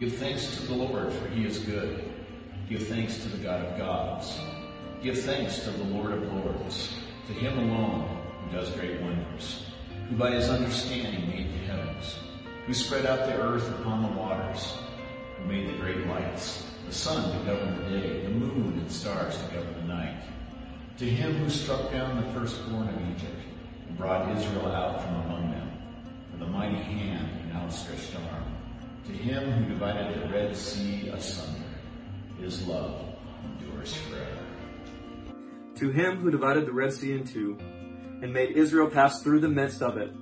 Give thanks to the Lord, for he is good. Give thanks to the God of gods. Give thanks to the Lord of lords, to him alone who does great wonders, who by his understanding made the heavens, who spread out the earth upon the waters, who made the great lights, the sun to govern the day, the moon and stars to govern the night. To him who struck down the firstborn of Egypt, and brought Israel out from among them, To him who divided the Red Sea asunder, his love endures forever. To him who divided the Red Sea in two, and made Israel pass through the midst of it,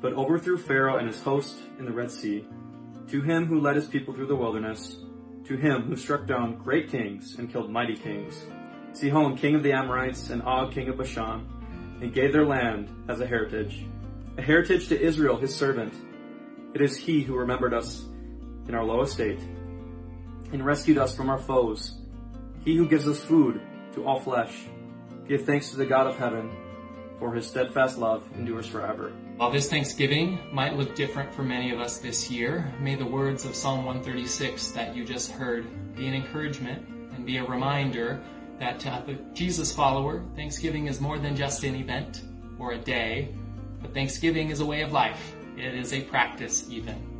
but overthrew Pharaoh and his host in the Red Sea. To him who led his people through the wilderness, to him who struck down great kings and killed mighty kings, Sihon king of the Amorites and Og king of Bashan, and gave their land as a heritage, a heritage to Israel his servant. It is he who remembered us in our low estate, and rescued us from our foes, he who gives us food to all flesh. Give thanks to the God of heaven, for his steadfast love endures forever. While this Thanksgiving might look different for many of us this year, may the words of Psalm 136 that you just heard be an encouragement and be a reminder that to the Jesus follower, Thanksgiving is more than just an event or a day, but Thanksgiving is a way of life. It is a practice even.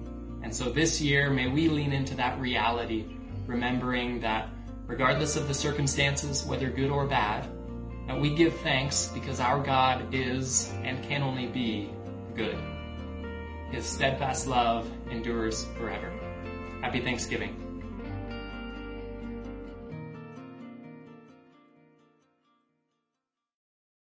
And so this year, may we lean into that reality, remembering that regardless of the circumstances, whether good or bad, that we give thanks because our God is and can only be good. His steadfast love endures forever. Happy Thanksgiving.